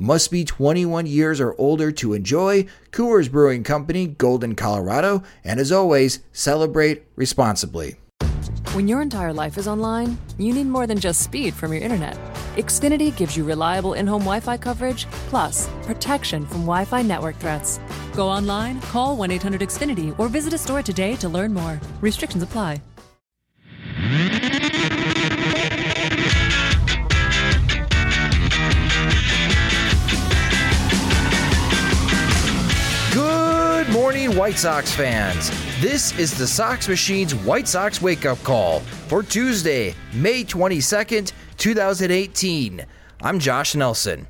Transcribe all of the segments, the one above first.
Must be 21 years or older to enjoy. Coors Brewing Company, Golden, Colorado. And as always, celebrate responsibly. When your entire life is online, you need more than just speed from your internet. Xfinity gives you reliable in home Wi Fi coverage, plus protection from Wi Fi network threats. Go online, call 1 800 Xfinity, or visit a store today to learn more. Restrictions apply. White Sox fans. This is the Sox Machine's White Sox wake up call for Tuesday, May 22nd, 2018. I'm Josh Nelson.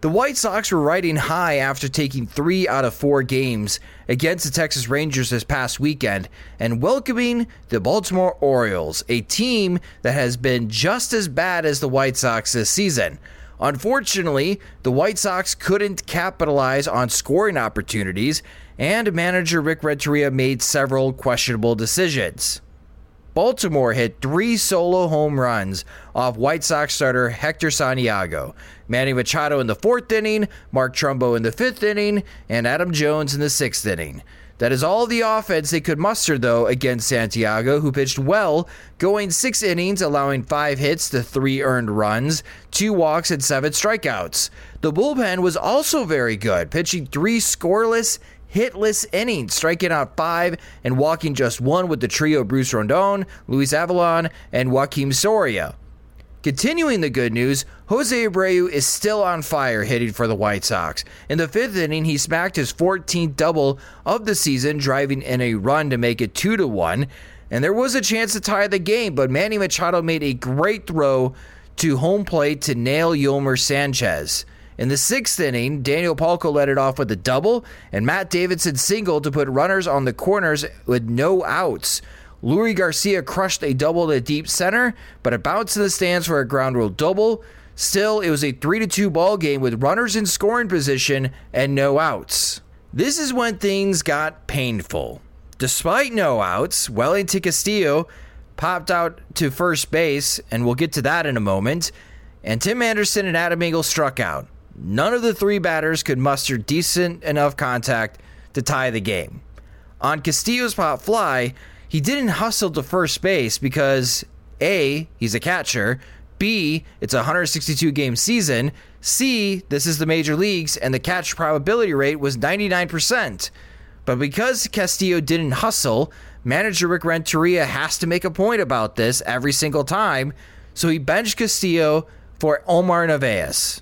The White Sox were riding high after taking three out of four games against the Texas Rangers this past weekend and welcoming the Baltimore Orioles, a team that has been just as bad as the White Sox this season. Unfortunately, the White Sox couldn't capitalize on scoring opportunities, and manager Rick Renteria made several questionable decisions. Baltimore hit three solo home runs off White Sox starter Hector Santiago. Manny Machado in the fourth inning, Mark Trumbo in the fifth inning, and Adam Jones in the sixth inning. That is all the offense they could muster, though, against Santiago, who pitched well, going six innings, allowing five hits to three earned runs, two walks, and seven strikeouts. The bullpen was also very good, pitching three scoreless hitless innings, striking out five and walking just one with the trio Bruce Rondon, Luis Avilan, and Joakim Soria. Continuing the good news, Jose Abreu is still on fire hitting for the White Sox. In the fifth inning, he smacked his 14th double of the season, driving in a run to make it 2 to 1. And there was a chance to tie the game, but Manny Machado made a great throw to home plate to nail Yolmer Sanchez. In the sixth inning, Daniel Palka led it off with a double, and Matt Davidson singled to put runners on the corners with no outs. Leury Garcia crushed a double to deep center, but it bounced in the stands for a ground rule double. Still, it was a 3 2 ball game with runners in scoring position and no outs. This is when things got painful. Despite no outs, Wellington Castillo popped out to first base, and we'll get to that in a moment. And Tim Anderson and Adam Engel struck out. None of the three batters could muster decent enough contact to tie the game. On Castillo's pop fly, he didn't hustle to first base because A, he's a catcher, B, it's a 162 game season, C, this is the major leagues, and the catch probability rate was 99%. But because Castillo didn't hustle, manager Rick Renteria has to make a point about this every single time, so he benched Castillo for Omar Narvaez.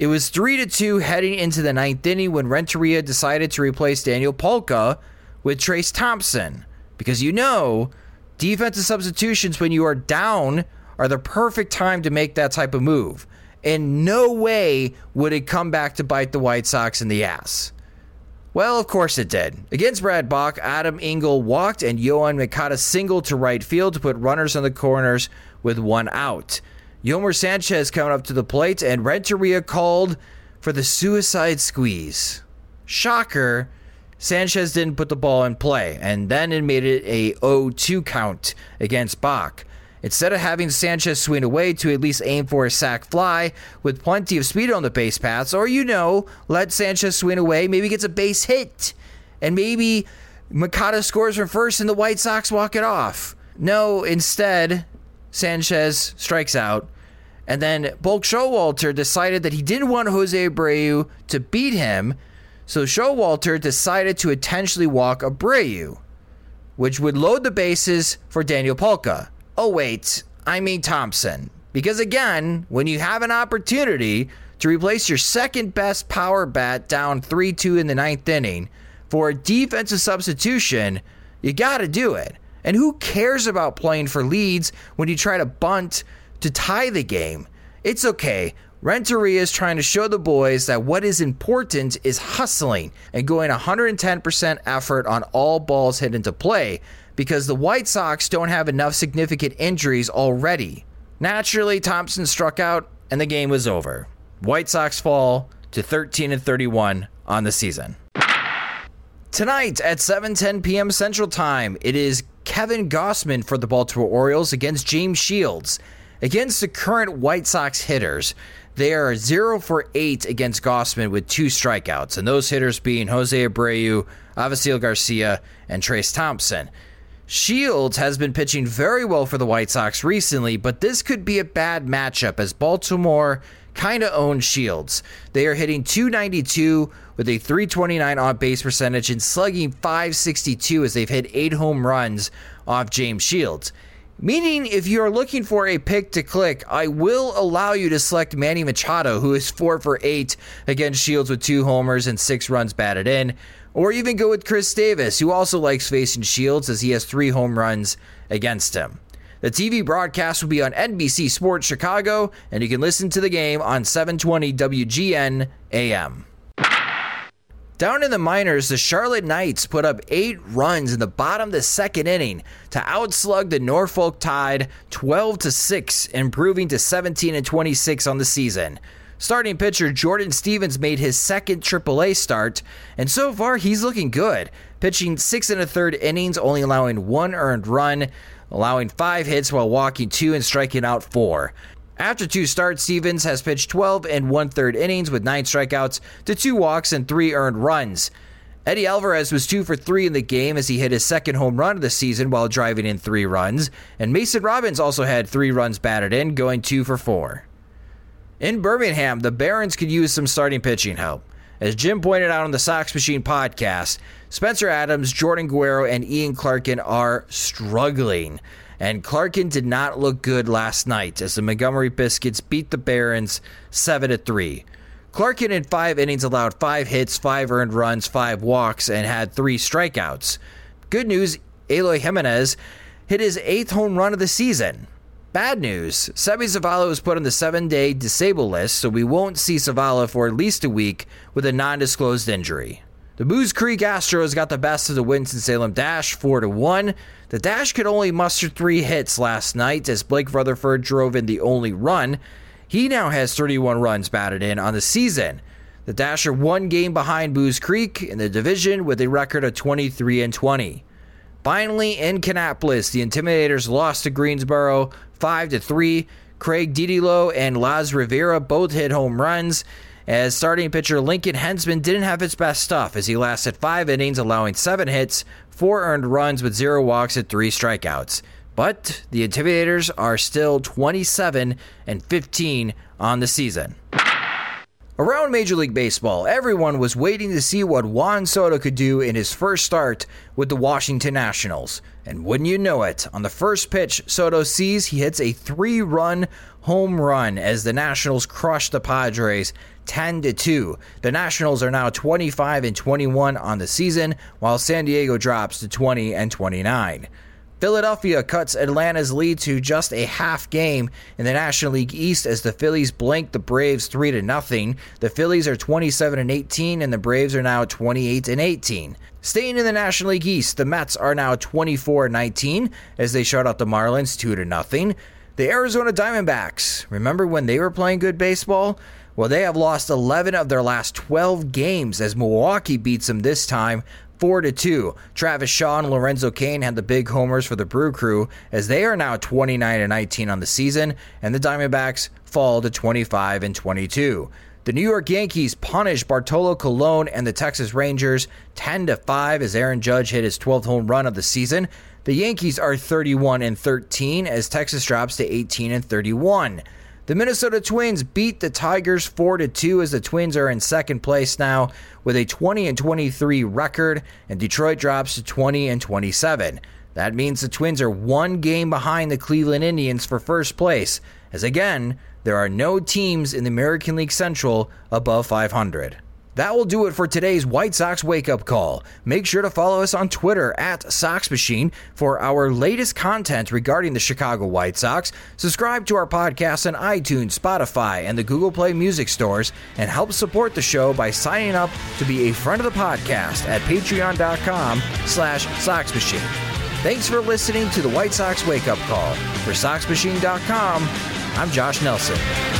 It was 3 to 2 heading into the ninth inning when Renteria decided to replace Daniel Palka with Trayce Thompson. Because you know, defensive substitutions when you are down are the perfect time to make that type of move. In no way would it come back to bite the White Sox in the ass. Well, of course it did. Against Brad Brach, Adam Engel walked and Yoan Moncada singled to right field to put runners on the corners with one out. Yolmer Sanchez coming up to the plate, and Renteria called for the suicide squeeze. Shocker, Sanchez didn't put the ball in play, and then it made it a 0-2 count against Brach. Instead of having Sanchez swing away to at least aim for a sac fly with plenty of speed on the base paths, or you know, let Sanchez swing away, maybe gets a base hit, and maybe Moncada scores from first and the White Sox walk it off. No, instead, Sanchez strikes out. And then Buck Showalter decided that he didn't want Jose Abreu to beat him. So Showalter decided to intentionally walk Abreu, which would load the bases for Daniel Palka. Oh, wait, I mean Thompson. Because again, when you have an opportunity to replace your second best power bat down 3 2 in the ninth inning for a defensive substitution, you got to do it. And who cares about playing for leads when you try to bunt to tie the game? It's okay. Renteria is trying to show the boys that what is important is hustling and going 110% effort on all balls hit into play because the White Sox don't have enough significant injuries already. Naturally, Thompson struck out and the game was over. White Sox fall to 13 and 31 on the season. Tonight at 7:10 p.m. Central Time, it is Kevin Gausman for the Baltimore Orioles against James Shields. Against the current White Sox hitters, they are 0 for 8 against Gausman with two strikeouts, and those hitters being Jose Abreu, Avisail Garcia, and Trayce Thompson. Shields has been pitching very well for the White Sox recently, but this could be a bad matchup as Baltimore kind of owns Shields. They are hitting 292 with a 329 on base percentage and slugging 562 as they've hit eight home runs off James Shields. Meaning, if you are looking for a pick to click, I will allow you to select Manny Machado, who is 4 for 8 against Shields with two homers and six runs batted in. Or even go with Chris Davis, who also likes facing Shields as he has three home runs against him. The TV broadcast will be on NBC Sports Chicago, and you can listen to the game on 720 WGN AM. Down in the minors, the Charlotte Knights put up eight runs in the bottom of the second inning to outslug the Norfolk Tide 12 to 6, improving to 17 and 26 on the season. Starting pitcher Jordan Stevens made his second AAA start, and so far he's looking good, pitching six and a third innings, only allowing one earned run, allowing five hits while walking two and striking out four. After two starts, Stevens has pitched 12 and one third innings with nine strikeouts to two walks and three earned runs. Eddie Alvarez was two for three in the game as he hit his second home run of the season while driving in three runs, and Mason Robbins also had three runs batted in, going two for four. In Birmingham, the Barons could use some starting pitching help. As Jim pointed out on the Sox Machine podcast, Spencer Adams, Jordan Guerrero, and Ian Clarkin are struggling and Clarkin did not look good last night as the Montgomery Biscuits beat the Barons 7 3. Clarkin in five innings allowed five hits, five earned runs, five walks, and had three strikeouts. Good news Eloy Jimenez hit his eighth home run of the season. Bad news Seby Zavala was put on the seven day disabled list, so we won't see Zavala for at least a week with a non disclosed injury. The Buies Creek Astros got the best of the Winston-Salem Dash 4 to 1. The Dash could only muster three hits last night as Blake Rutherford drove in the only run. He now has 31 runs batted in on the season. The Dash are one game behind Buies Creek in the division with a record of 23 and 20. Finally, in Kannapolis, the Intimidators lost to Greensboro 5 to 3. Craig Dedelow and Laz Rivera both hit home runs as starting pitcher Lincoln Henzman didn't have his best stuff as he lasted five innings, allowing seven hits, four earned runs with zero walks and three strikeouts. But the Intimidators are still 27 and 15 on the season. Around Major League Baseball, everyone was waiting to see what Juan Soto could do in his first start with the Washington Nationals. And wouldn't you know it, on the first pitch Soto sees, he hits a three run home run as the Nationals crush the Padres 10 to 2. The Nationals are now 25 and 21 on the season, while San Diego drops to 20 and 29. Philadelphia cuts Atlanta's lead to just a half game in the National League East as the Phillies blank the Braves 3 to nothing. The Phillies are 27 and 18 and the Braves are now 28 and 18. Staying in the National League East, the Mets are now 24 and 19 as they shut out the Marlins 2 to nothing. The Arizona Diamondbacks, remember when they were playing good baseball? Well, they have lost 11 of their last 12 games as Milwaukee beats them this time 4 to 2. Travis Shaw and Lorenzo Cain had the big homers for the Brew Crew as they are now 29 and 19 on the season and the Diamondbacks fall to 25 and 22. The New York Yankees punished Bartolo Colon and the Texas Rangers 10 to 5 as Aaron Judge hit his 12th home run of the season. The Yankees are 31 and 13 as Texas drops to 18 and 31. The Minnesota Twins beat the Tigers 4 to 2 as the Twins are in second place now with a 20 and 23 record and Detroit drops to 20 and 27. That means the Twins are one game behind the Cleveland Indians for first place as again, there are no teams in the American League Central above 500. That will do it for today's White Sox wake up call. Make sure to follow us on Twitter at Sox Machine for our latest content regarding the Chicago White Sox. Subscribe to our podcast on iTunes, Spotify, and the Google Play music stores, and help support the show by signing up to be a friend of the podcast at patreon.com slash Sox Machine. Thanks for listening to the White Sox wake up call. For SoxMachine.com, I'm Josh Nelson.